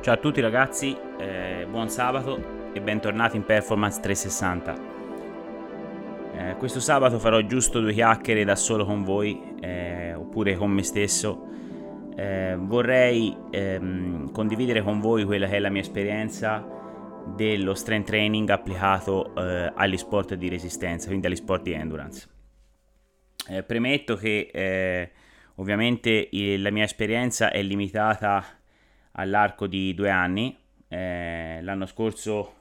Ciao a tutti ragazzi, eh, buon sabato e bentornati in Performance 360. Eh, questo sabato farò giusto due chiacchiere da solo con voi, eh, oppure con me stesso. Eh, vorrei ehm, condividere con voi quella che è la mia esperienza dello strength training applicato eh, agli sport di resistenza, quindi agli sport di endurance. Eh, premetto che ovviamente la mia esperienza è limitata all'arco di due anni. Eh, l'anno scorso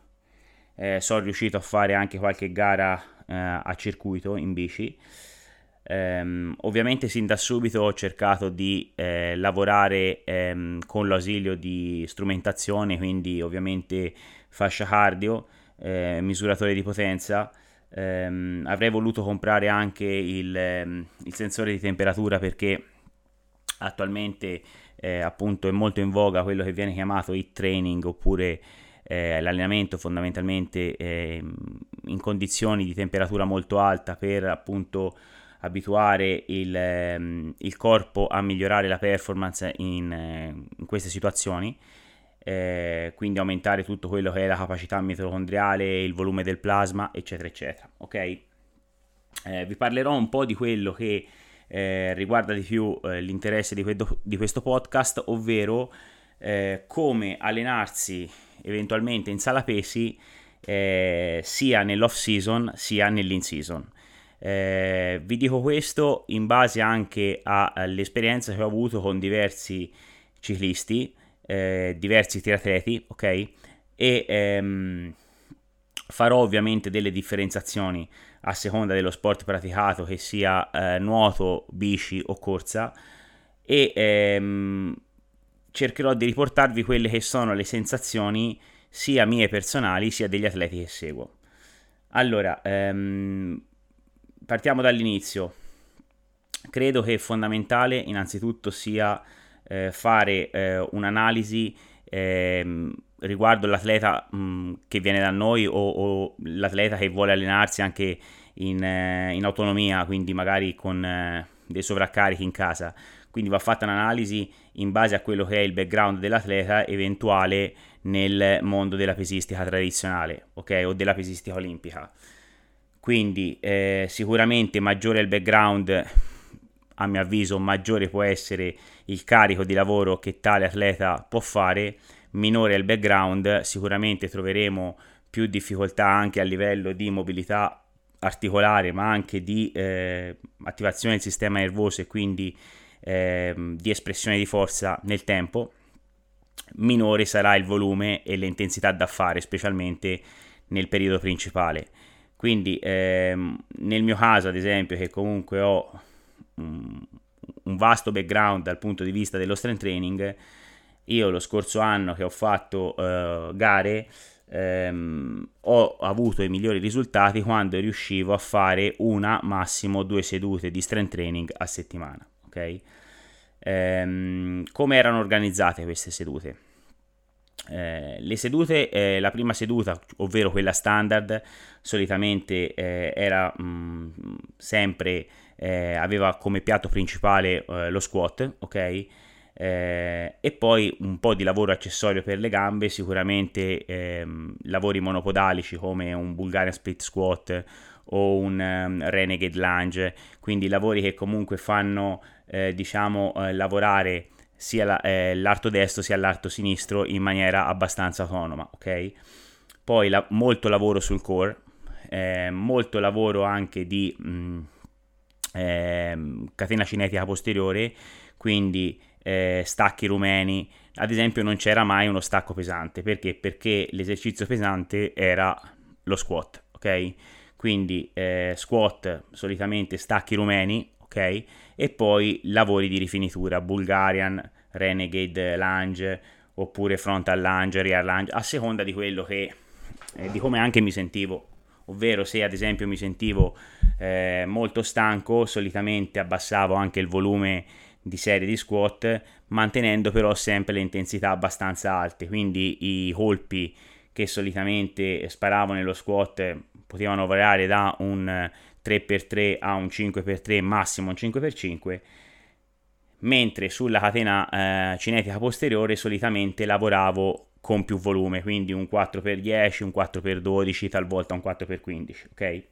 eh, sono riuscito a fare anche qualche gara eh, a circuito in bici. Um, ovviamente sin da subito ho cercato di eh, lavorare um, con l'ausilio di strumentazione, quindi ovviamente fascia cardio, eh, misuratore di potenza. Um, avrei voluto comprare anche il, il sensore di temperatura perché attualmente eh, appunto è molto in voga quello che viene chiamato hit training oppure eh, l'allenamento fondamentalmente eh, in condizioni di temperatura molto alta per appunto abituare il, ehm, il corpo a migliorare la performance in, in queste situazioni. Eh, quindi aumentare tutto quello che è la capacità mitocondriale, il volume del plasma, eccetera, eccetera. Ok? Eh, vi parlerò un po' di quello che eh, riguarda di più eh, l'interesse di, questo, di, questo podcast, ovvero eh, come allenarsi eventualmente in sala pesi eh, sia nell'off season sia nell'in season. Eh, vi dico questo in base anche all'esperienza che ho avuto con diversi ciclisti, diversi triatleti, ok? E ehm, farò ovviamente delle differenziazioni a seconda dello sport praticato, che sia eh, nuoto, bici o corsa, e ehm, cercherò di riportarvi quelle che sono le sensazioni sia mie personali sia degli atleti che seguo. Allora, ehm, partiamo dall'inizio. Credo che fondamentale innanzitutto sia eh, fare eh, un'analisi ehm, riguardo l'atleta mh, che viene da noi o, o, l'atleta che vuole allenarsi anche in, eh, in autonomia, quindi magari con eh, dei sovraccarichi in casa. Quindi va fatta un'analisi in base a quello che è il background dell'atleta eventuale nel mondo della pesistica tradizionale, ok? O della pesistica olimpica. Quindi eh, sicuramente maggiore il background, a mio avviso, maggiore può essere il carico di lavoro che tale atleta può fare minore è il background, sicuramente troveremo più difficoltà anche a livello di mobilità articolare, ma anche di eh, attivazione del sistema nervoso e quindi eh, di espressione di forza nel tempo, minore sarà il volume e l'intensità da fare, specialmente nel periodo principale. Quindi ehm, nel mio caso, ad esempio, che comunque ho um, un vasto background dal punto di vista dello strength training, io lo scorso anno che ho fatto uh, gare ehm, ho avuto i migliori risultati quando riuscivo a fare una, massimo due sedute di strength training a settimana. Ok? Ehm, come erano organizzate queste sedute? Eh, le sedute, eh, la prima seduta, ovvero quella standard, solitamente eh, era mh, mm, sempre, eh, aveva come piatto principale eh, lo squat, ok? Eh, e poi un po' di lavoro accessorio per le gambe, sicuramente ehm, lavori monopodalici come un Bulgarian Split Squat o un um, Renegade Lunge, quindi lavori che comunque fanno eh, diciamo eh, lavorare sia la, eh, l'arto destro sia l'arto sinistro in maniera abbastanza autonoma, ok? Poi la, molto lavoro sul core, eh, molto lavoro anche di mh, mm, ehm, catena cinetica posteriore, quindi eh, stacchi rumeni. Ad esempio non c'era mai uno stacco pesante, perché? Perché l'esercizio pesante era lo squat, ok? Quindi eh, squat solitamente stacchi rumeni, ok? E poi lavori di rifinitura, Bulgarian, Renegade Lunge, oppure frontal lunge, rear lunge, a seconda di quello che, eh, di come anche mi sentivo. Ovvero se ad esempio mi sentivo eh, molto stanco, solitamente abbassavo anche il volume di serie di squat, mantenendo però sempre le intensità abbastanza alte, quindi i colpi che solitamente sparavo nello squat potevano variare da un 3x3 a un 5x3, massimo un 5x5, mentre sulla catena eh, cinetica posteriore solitamente lavoravo con più volume, quindi un 4x10, un 4x12, talvolta un 4x15, ok?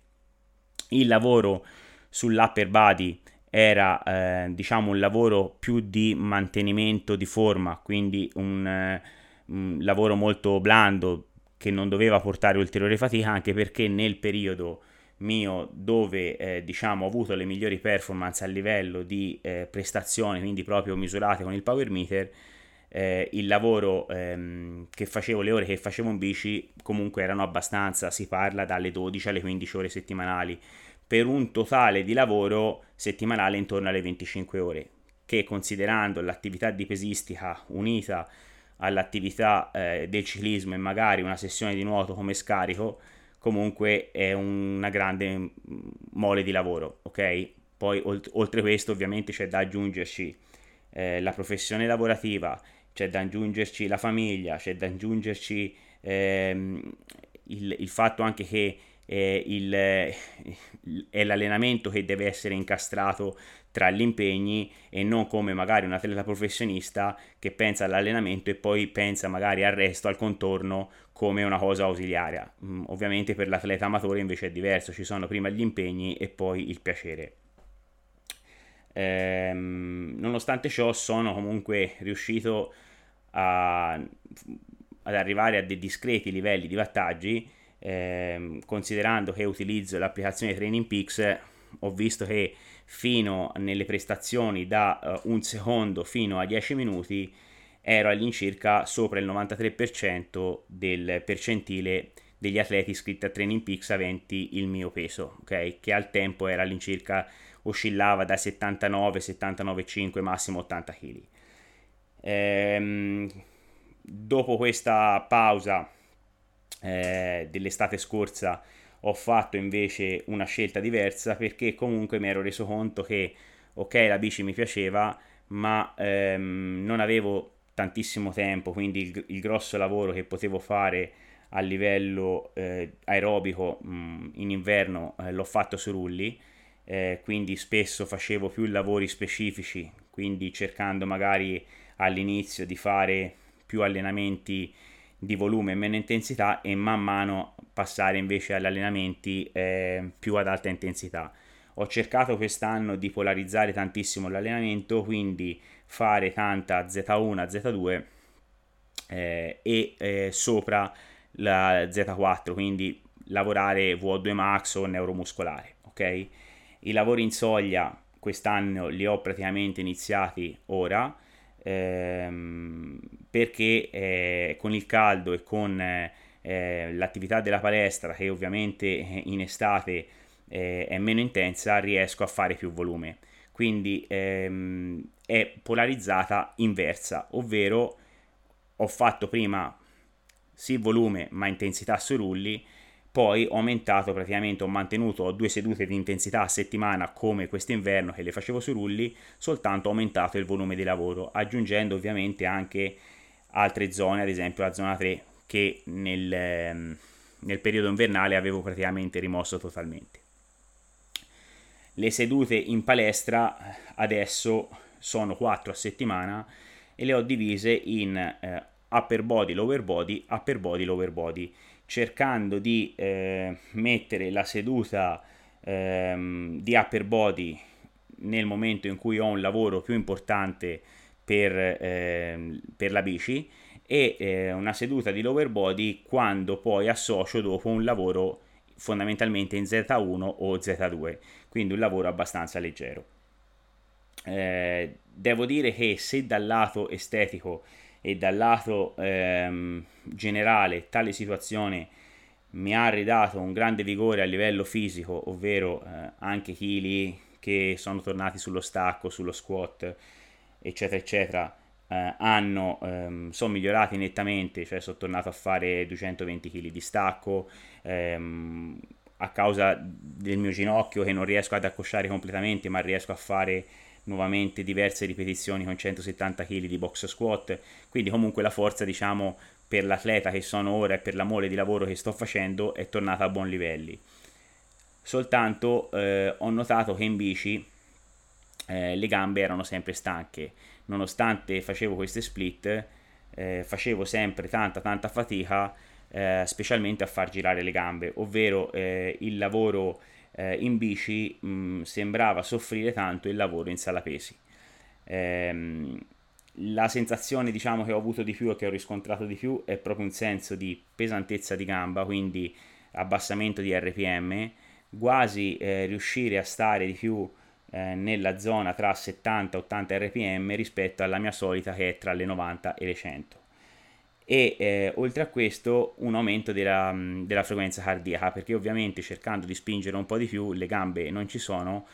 Il lavoro sull'upper body era eh, diciamo un lavoro più di mantenimento di forma, quindi un, eh, un, lavoro molto blando che non doveva portare ulteriore fatica anche perché nel periodo mio dove eh, diciamo ho avuto le migliori performance a livello di eh, prestazioni, quindi proprio misurate con il power meter, eh, il lavoro ehm, che facevo, le ore che facevo in bici comunque erano abbastanza, si parla dalle 12 alle 15 ore settimanali per un totale di lavoro settimanale intorno alle 25 ore, che considerando l'attività di pesistica unita all'attività eh, del ciclismo e magari una sessione di nuoto come scarico, comunque è una grande mm, mole di lavoro, ok? Poi oltre questo ovviamente c'è da aggiungerci eh, la professione lavorativa, c'è da aggiungerci la famiglia, c'è da aggiungerci ehm, il, il fatto anche che eh, il, è l'allenamento che deve essere incastrato tra gli impegni e non come magari un atleta professionista che pensa all'allenamento e poi pensa magari al resto, al contorno come una cosa ausiliaria. Mm, ovviamente per l'atleta amatore invece è diverso, ci sono prima gli impegni e poi il piacere. Ehm, nonostante ciò sono comunque riuscito a, ad arrivare a dei discreti livelli di wattaggi eh, considerando che utilizzo l'applicazione Training Peaks, ho visto che fino nelle prestazioni da uh, un secondo fino a 10 minuti ero all'incirca sopra il 93% del percentile degli atleti iscritti a Training Peaks aventi il mio peso, ok? Che al tempo era all'incirca oscillava da 79, 79,5 massimo 80 kg. Ehm, dopo questa pausa eh, dell'estate scorsa ho fatto invece una scelta diversa perché comunque mi ero reso conto che ok la bici mi piaceva ma ehm, non avevo tantissimo tempo quindi il, il, grosso lavoro che potevo fare a livello eh, aerobico mh, mm, in inverno eh, l'ho fatto su rulli eh, quindi spesso facevo più lavori specifici quindi cercando magari all'inizio di fare più allenamenti di volume e meno intensità e man mano passare invece agli allenamenti eh, più ad alta intensità. Ho cercato quest'anno di polarizzare tantissimo l'allenamento, quindi fare tanta Z1, Z2 eh, e eh, sopra la Z4, quindi lavorare VO2 max o neuromuscolare, ok? I lavori in soglia quest'anno li ho praticamente iniziati ora, ehm, perché eh, con il caldo e con eh, l'attività della palestra che ovviamente in estate eh, è meno intensa riesco a fare più volume. Quindi ehm, è polarizzata inversa ovvero ho fatto prima sì volume ma intensità sui rulli poi ho aumentato praticamente, ho mantenuto due sedute di intensità a settimana come quest'inverno che le facevo sui rulli, soltanto ho aumentato il volume di lavoro, aggiungendo ovviamente anche altre zone, ad esempio la zona 3 che nel, ehm, nel periodo invernale avevo praticamente rimosso totalmente. Le sedute in palestra adesso sono 4 a settimana e le ho divise in eh, upper body, lower body, upper body, lower body cercando di eh, mettere la seduta ehm, di upper body nel momento in cui ho un lavoro più importante per, eh, per la bici e eh, una seduta di lower body quando poi associo dopo un lavoro fondamentalmente in Z1 o Z2, quindi un lavoro abbastanza leggero. Eh, devo dire che se dal lato estetico e dal lato ehm, generale tale situazione mi ha ridato un grande vigore a livello fisico, ovvero eh, anche chili che sono tornati sullo stacco, sullo squat, eccetera, eccetera, eh, hanno, ehm, sono migliorati nettamente, cioè sono tornato a fare 220 kg di stacco ehm, a causa del mio ginocchio che non riesco ad accosciare completamente, ma riesco a fare nuovamente diverse ripetizioni con 170 kg di box squat, quindi comunque la forza diciamo per l'atleta che sono ora e per la mole di lavoro che sto facendo è tornata a buoni livelli. Soltanto eh, ho notato che in bici eh, le gambe erano sempre stanche. Nonostante facevo queste split, eh, facevo sempre tanta tanta fatica, eh, specialmente a far girare le gambe, ovvero eh, il lavoro eh, in bici mh, mm, sembrava soffrire tanto il lavoro in sala pesi. Ehm, la sensazione diciamo che ho avuto di più e che ho riscontrato di più è proprio un senso di pesantezza di gamba, quindi abbassamento di RPM, quasi eh, riuscire a stare di più eh, nella zona tra 70 e 80 rpm rispetto alla mia solita che è tra le 90 e le 100 e eh, oltre a questo un aumento della, mm, della, frequenza cardiaca perché ovviamente cercando di spingere un po' di più le gambe non ci sono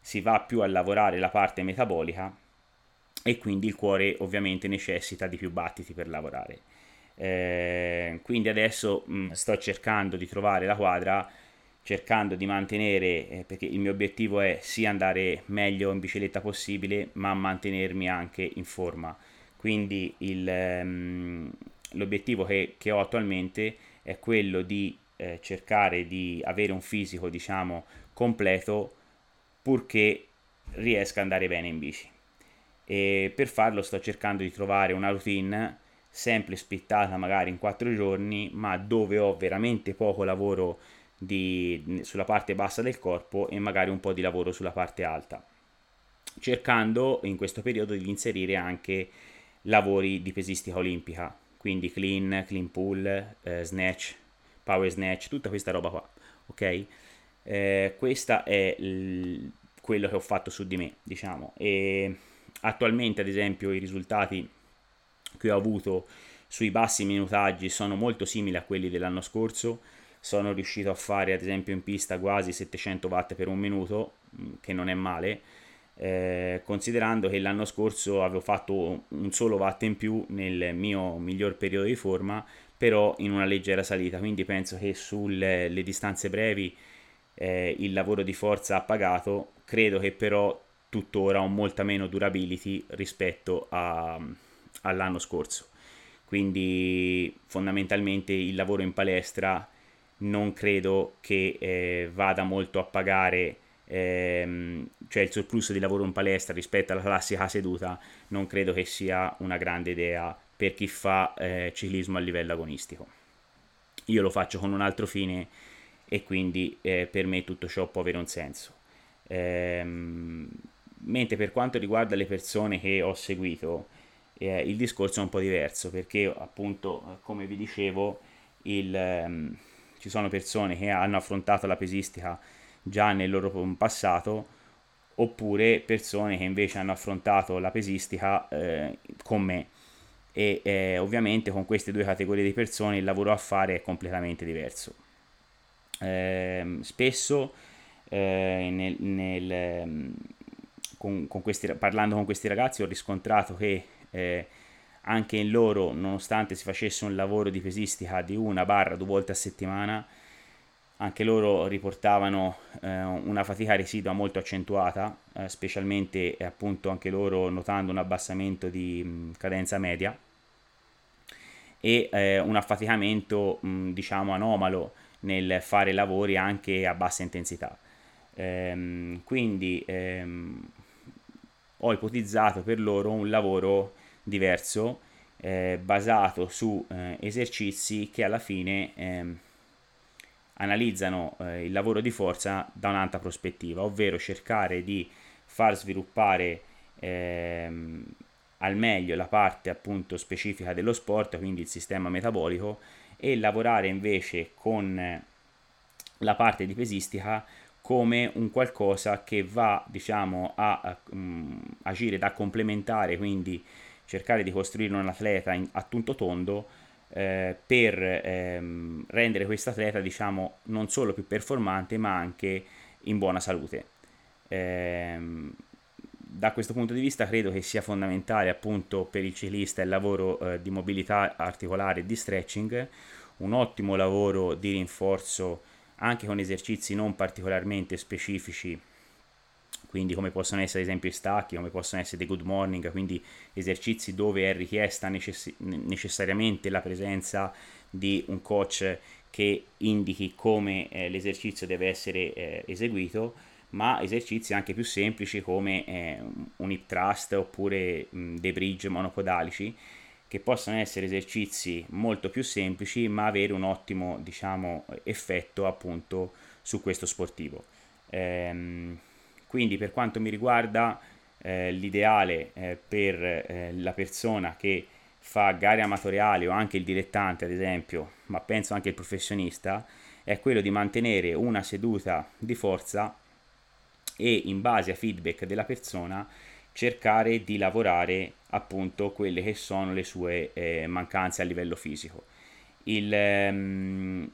si va più a lavorare la parte metabolica e quindi il cuore ovviamente necessita di più battiti per lavorare eh, quindi adesso mh, mm, sto cercando di trovare la quadra cercando di mantenere, eh, perché il mio obiettivo è sì andare meglio in bicicletta possibile, ma mantenermi anche in forma. Quindi il, ehm, l'obiettivo che, che, ho attualmente è quello di eh, cercare di avere un fisico, diciamo, completo, purché riesca ad andare bene in bici. E per farlo sto cercando di trovare una routine sempre spittata magari in quattro giorni, ma dove ho veramente poco lavoro di, sulla parte bassa del corpo e magari un po' di lavoro sulla parte alta, cercando in questo periodo di inserire anche lavori di pesistica olimpica, quindi clean, clean pull, eh, snatch, power snatch, tutta questa roba qua, ok? Eh, questa è l- quello che ho fatto su di me, diciamo, e attualmente ad esempio i risultati che ho avuto sui bassi minutaggi sono molto simili a quelli dell'anno scorso, sono riuscito a fare ad esempio in pista quasi 700 watt per un minuto, mm, che non è male, eh, considerando che l'anno scorso avevo fatto un solo watt in più nel mio miglior periodo di forma, però in una leggera salita, quindi penso che sulle distanze brevi eh, il lavoro di forza ha pagato, credo che però tuttora ho molta meno durability rispetto a, all'anno scorso. Quindi fondamentalmente il lavoro in palestra non credo che eh, vada molto a pagare ehm, cioè il surplus di lavoro in palestra rispetto alla classica seduta non credo che sia una grande idea per chi fa eh, ciclismo a livello agonistico. Io lo faccio con un altro fine e quindi eh, per me tutto ciò può avere un senso. Ehm, mentre per quanto riguarda le persone che ho seguito eh, il discorso è un po' diverso perché appunto come vi dicevo il ehm, ci sono persone che hanno affrontato la pesistica già nel loro passato oppure persone che invece hanno affrontato la pesistica eh, con me. E eh, ovviamente con queste due categorie di persone il lavoro a fare è completamente diverso. Eh, spesso nel, nel, ehm, con, con questi, parlando con questi ragazzi ho riscontrato che eh, anche in loro, nonostante si facesse un lavoro di pesistica di una barra due volte a settimana, anche loro riportavano eh, una fatica residua molto accentuata, eh, specialmente eh, appunto anche loro notando un abbassamento di mh, mm, cadenza media e eh, un affaticamento mh, mm, diciamo anomalo nel fare lavori anche a bassa intensità. Ehm, quindi ehm, ho ipotizzato per loro un lavoro diverso eh, basato su eh, esercizi che alla fine ehm, analizzano eh, il lavoro di forza da un'altra prospettiva, ovvero cercare di far sviluppare ehm, al meglio la parte appunto specifica dello sport, quindi il sistema metabolico, e lavorare invece con la parte di pesistica come un qualcosa che va diciamo a, a um, agire da complementare quindi cercare di costruire un atleta in, a tutto tondo eh, per ehm, rendere questo atleta diciamo non solo più performante ma anche in buona salute. Ehm, da questo punto di vista credo che sia fondamentale appunto per il ciclista il lavoro eh, di mobilità articolare e di stretching, un ottimo lavoro di rinforzo anche con esercizi non particolarmente specifici quindi come possono essere ad esempio i stacchi, come possono essere dei good morning, quindi esercizi dove è richiesta necess- necessariamente la presenza di un coach che indichi come eh, l'esercizio deve essere eh, eseguito, ma esercizi anche più semplici come eh, un hip thrust oppure mh, dei bridge monopodalici che possono essere esercizi molto più semplici ma avere un ottimo diciamo, effetto appunto su questo sportivo. Ehm, quindi per quanto mi riguarda eh, l'ideale eh, per eh, la persona che fa gare amatoriali o anche il dilettante ad esempio, ma penso anche il professionista, è quello di mantenere una seduta di forza e in base a feedback della persona cercare di lavorare appunto quelle che sono le sue eh, mancanze a livello fisico. Il ehm,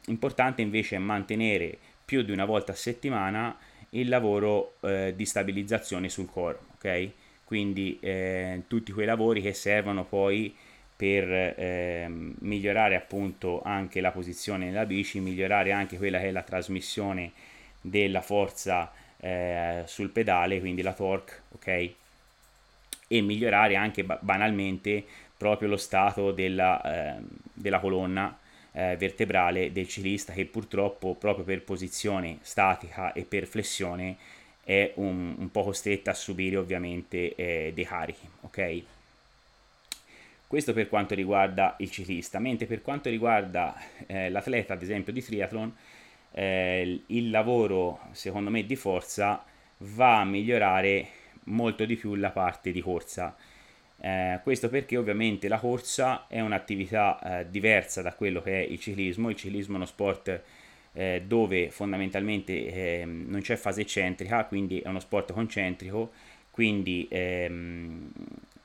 invece è mantenere più di una volta a settimana il lavoro eh, di stabilizzazione sul core, ok? Quindi eh, tutti quei lavori che servono poi per eh, migliorare appunto anche la posizione nella bici, migliorare anche quella che è la trasmissione della forza eh, sul pedale, quindi la torque, ok? E migliorare anche banalmente proprio lo stato della, eh, della colonna eh, vertebrale del ciclista che purtroppo proprio per posizione statica e per flessione è un, un po' costretta a subire ovviamente eh, dei carichi, ok? Questo per quanto riguarda il ciclista, mentre per quanto riguarda eh, l'atleta, ad esempio di triathlon, eh, il lavoro, secondo me, di forza va a migliorare molto di più la parte di corsa. Eh, questo perché ovviamente la corsa è un'attività eh, diversa da quello che è il ciclismo. Il ciclismo è uno sport eh, dove fondamentalmente ehm, non c'è fase eccentrica, quindi è uno sport concentrico, quindi ehm,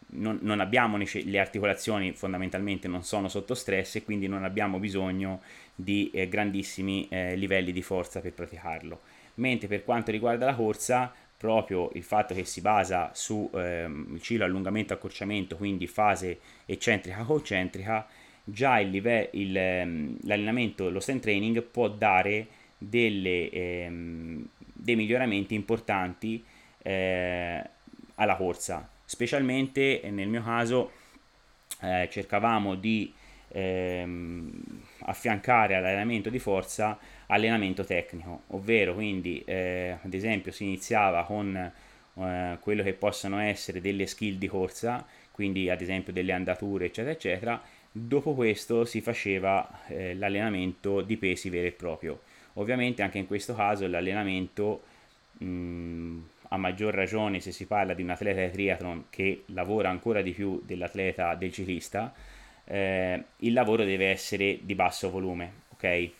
non, non, abbiamo nece- le articolazioni fondamentalmente non sono sotto stress e quindi non abbiamo bisogno di eh, grandissimi eh, livelli di forza per praticarlo. Mentre per quanto riguarda la corsa, proprio il fatto che si basa sul ehm, ciclo allungamento accorciamento, quindi fase eccentrica concentrica, già il live- il, ehm, l'allenamento, lo strength training può dare delle, ehm, dei miglioramenti importanti eh, alla corsa. Specialmente nel mio caso eh, cercavamo di ehm, affiancare all'allenamento di forza allenamento tecnico, ovvero quindi eh, ad esempio si iniziava con eh, quello che possono essere delle skill di corsa, quindi ad esempio delle andature eccetera eccetera, dopo questo si faceva eh, l'allenamento di pesi vero e proprio. Ovviamente anche in questo caso l'allenamento mh, a maggior ragione se si parla di un atleta di triathlon che lavora ancora di più dell'atleta del ciclista, eh, il lavoro deve essere di basso volume, ok?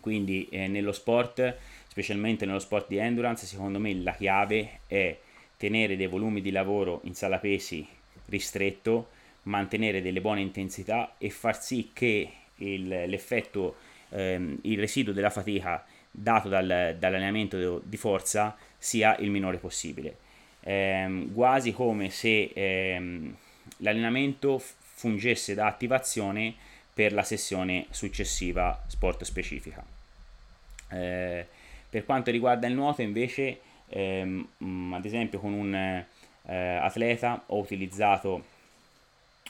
Quindi eh, nello sport, specialmente nello sport di endurance, secondo me la chiave è tenere dei volumi di lavoro in sala pesi ristretto, mantenere delle buone intensità e far sì che il, l'effetto, ehm, il residuo della fatica dato dal, dall'allenamento di forza sia il minore possibile. Eh, quasi come se ehm, l'allenamento fungesse da attivazione per la sessione successiva sport specifica. Eh, per quanto riguarda il nuoto invece, ehm, ad esempio con un eh, atleta ho utilizzato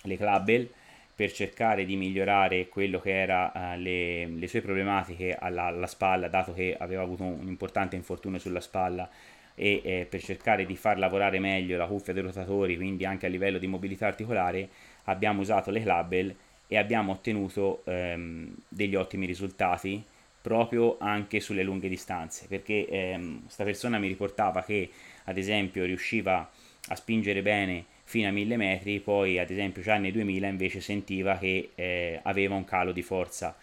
le clubbell per cercare di migliorare quello che era uh, le, le, sue problematiche alla, alla, spalla, dato che aveva avuto un importante infortunio sulla spalla e eh, per cercare di far lavorare meglio la cuffia dei rotatori, quindi anche a livello di mobilità articolare, abbiamo usato le clubbell e abbiamo ottenuto ehm, degli ottimi risultati proprio anche sulle lunghe distanze, perché questa ehm, persona mi riportava che ad esempio riusciva a spingere bene fino a 1000 metri, poi ad esempio già nei 2000 invece sentiva che eh, aveva un calo di forza,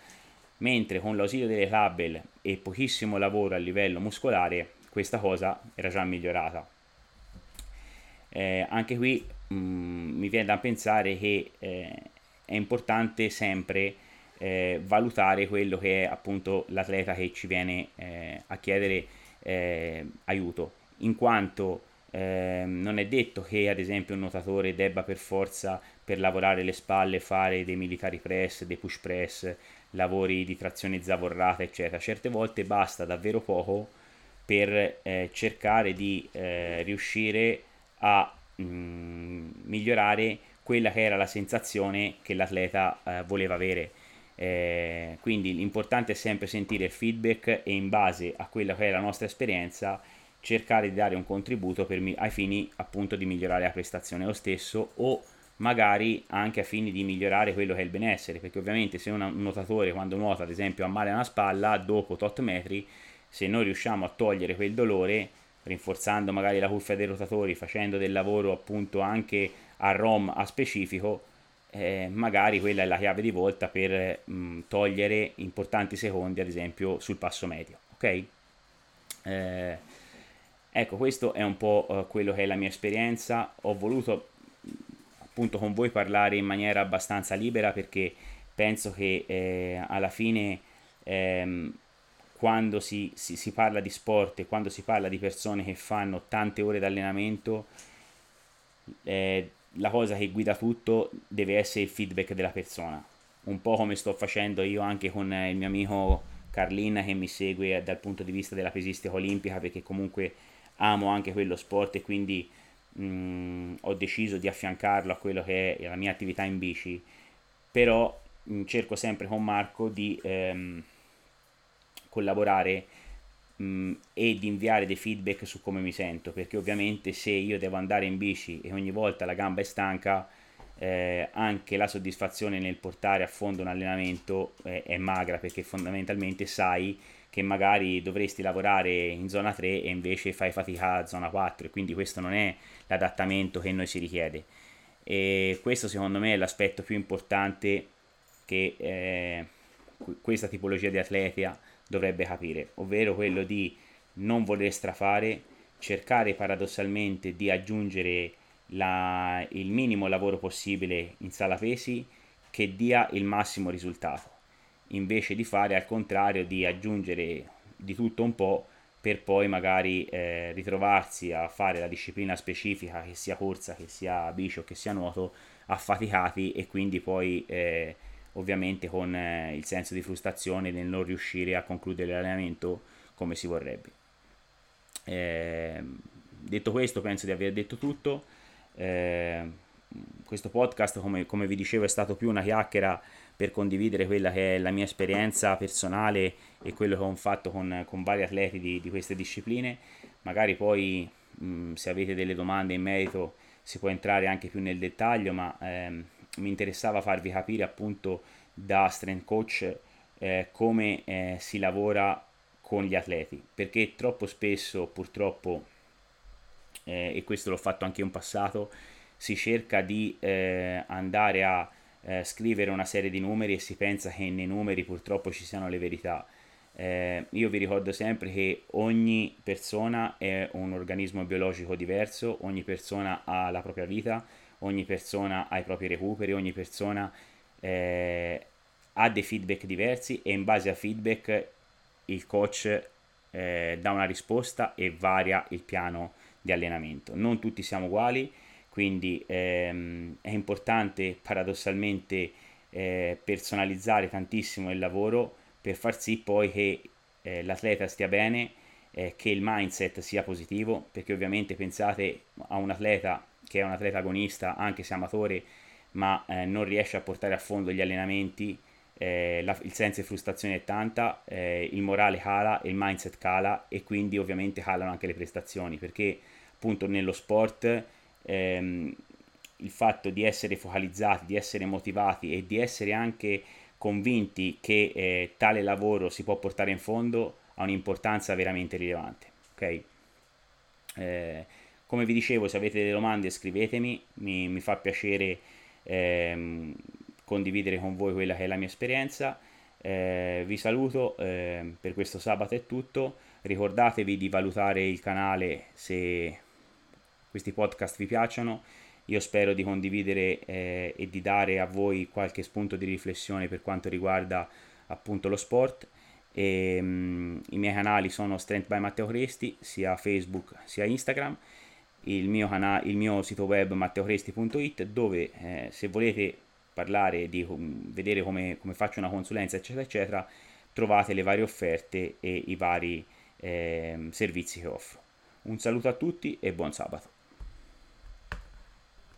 mentre con l'ausilio delle clubbell e pochissimo lavoro a livello muscolare questa cosa era già migliorata. Eh, anche qui mh, mm, mi viene da pensare che eh, è importante sempre eh, valutare quello che è appunto l'atleta che ci viene eh, a chiedere eh, aiuto, in quanto eh, non è detto che ad esempio un nuotatore debba per forza per lavorare le spalle fare dei militari press, dei push press, lavori di trazione zavorrata, eccetera. Certe volte basta davvero poco per eh, cercare di eh, riuscire a mh, mm, migliorare quella che era la sensazione che l'atleta eh, voleva avere. Eh, quindi l'importante è sempre sentire il feedback e in base a quella che è la nostra esperienza cercare di dare un contributo mi- ai fini appunto di migliorare la prestazione lo stesso o magari anche a fini di migliorare quello che è il benessere, perché ovviamente se un nuotatore quando nuota ad esempio ha male a una spalla, dopo tot metri, se noi riusciamo a togliere quel dolore, rinforzando magari la cuffia dei rotatori, facendo del lavoro appunto anche a ROM a specifico, eh, magari quella è la chiave di volta per mh, togliere importanti secondi ad esempio sul passo medio, ok? Eh, ecco, questo è un po' uh, quello che è la mia esperienza, ho voluto appunto con voi parlare in maniera abbastanza libera perché penso che eh, alla fine ehm, quando si, si, si, parla di sport e quando si parla di persone che fanno tante ore di allenamento, eh, la cosa che guida tutto deve essere il feedback della persona. Un po' come sto facendo io anche con il mio amico Carlin che mi segue dal punto di vista della pesistica olimpica perché comunque amo anche quello sport e quindi mh, mm, ho deciso di affiancarlo a quello che è la mia attività in bici, però mh, mm, cerco sempre con Marco di ehm, collaborare mh, mm, e di inviare dei feedback su come mi sento, perché ovviamente se io devo andare in bici e ogni volta la gamba è stanca, eh, anche la soddisfazione nel portare a fondo un allenamento eh, è magra perché fondamentalmente sai che magari dovresti lavorare in zona 3 e invece fai fatica a zona 4 e quindi questo non è l'adattamento che noi si richiede. E questo secondo me è l'aspetto più importante che eh, questa tipologia di atleta dovrebbe capire ovvero quello di non voler strafare cercare paradossalmente di aggiungere la, il minimo lavoro possibile in sala pesi che dia il massimo risultato invece di fare al contrario di aggiungere di tutto un po' per poi magari eh, ritrovarsi a fare la disciplina specifica che sia corsa, che sia bici o che sia nuoto affaticati e quindi poi eh, ovviamente con eh, il senso di frustrazione nel non riuscire a concludere l'allenamento come si vorrebbe. Ehm, detto questo penso di aver detto tutto. Ehm, questo podcast come, come vi dicevo è stato più una chiacchiera per condividere quella che è la mia esperienza personale e quello che ho fatto con, con vari atleti di, di, queste discipline. Magari poi mh, se avete delle domande in merito si può entrare anche più nel dettaglio, ma ehm, mi interessava farvi capire appunto da strength coach eh, come eh, si lavora con gli atleti, perché troppo spesso purtroppo, eh, e questo l'ho fatto anche in passato, si cerca di eh, andare a eh, scrivere una serie di numeri e si pensa che nei numeri purtroppo ci siano le verità. Eh, io vi ricordo sempre che ogni persona è un organismo biologico diverso, ogni persona ha la propria vita, ogni persona ha i propri recuperi, ogni persona eh, ha dei feedback diversi e in base a feedback il coach eh, dà una risposta e varia il piano di allenamento. Non tutti siamo uguali quindi ehm, è importante paradossalmente eh, personalizzare tantissimo il lavoro per far sì poi che eh, l'atleta stia bene, eh, che il mindset sia positivo, perché ovviamente pensate a un atleta che è un atleta agonista, anche se amatore, ma eh, non riesce a portare a fondo gli allenamenti, eh, la, il senso di frustrazione è tanta, eh, il morale cala, il mindset cala e quindi ovviamente calano anche le prestazioni, perché appunto nello sport ehm, il fatto di essere focalizzati, di essere motivati e di essere anche convinti che eh, tale lavoro si può portare in fondo ha un'importanza veramente rilevante. Okay? Eh, come vi dicevo, se avete delle domande scrivetemi, mi, mi fa piacere ehm, condividere con voi quella che è la mia esperienza. Eh, vi saluto, eh, per questo sabato è tutto, ricordatevi di valutare il canale se questi podcast vi piacciono. Io spero di condividere eh, e di dare a voi qualche spunto di riflessione per quanto riguarda appunto lo sport. E, um, I miei canali sono Strength by Matteo Cresti, sia Facebook sia Instagram. Il mio, cana- il mio sito web matteocresti.it dove eh, se volete parlare di um, vedere come, come, faccio una consulenza eccetera eccetera trovate le varie offerte e i vari eh, servizi che offro. Un saluto a tutti e buon sabato.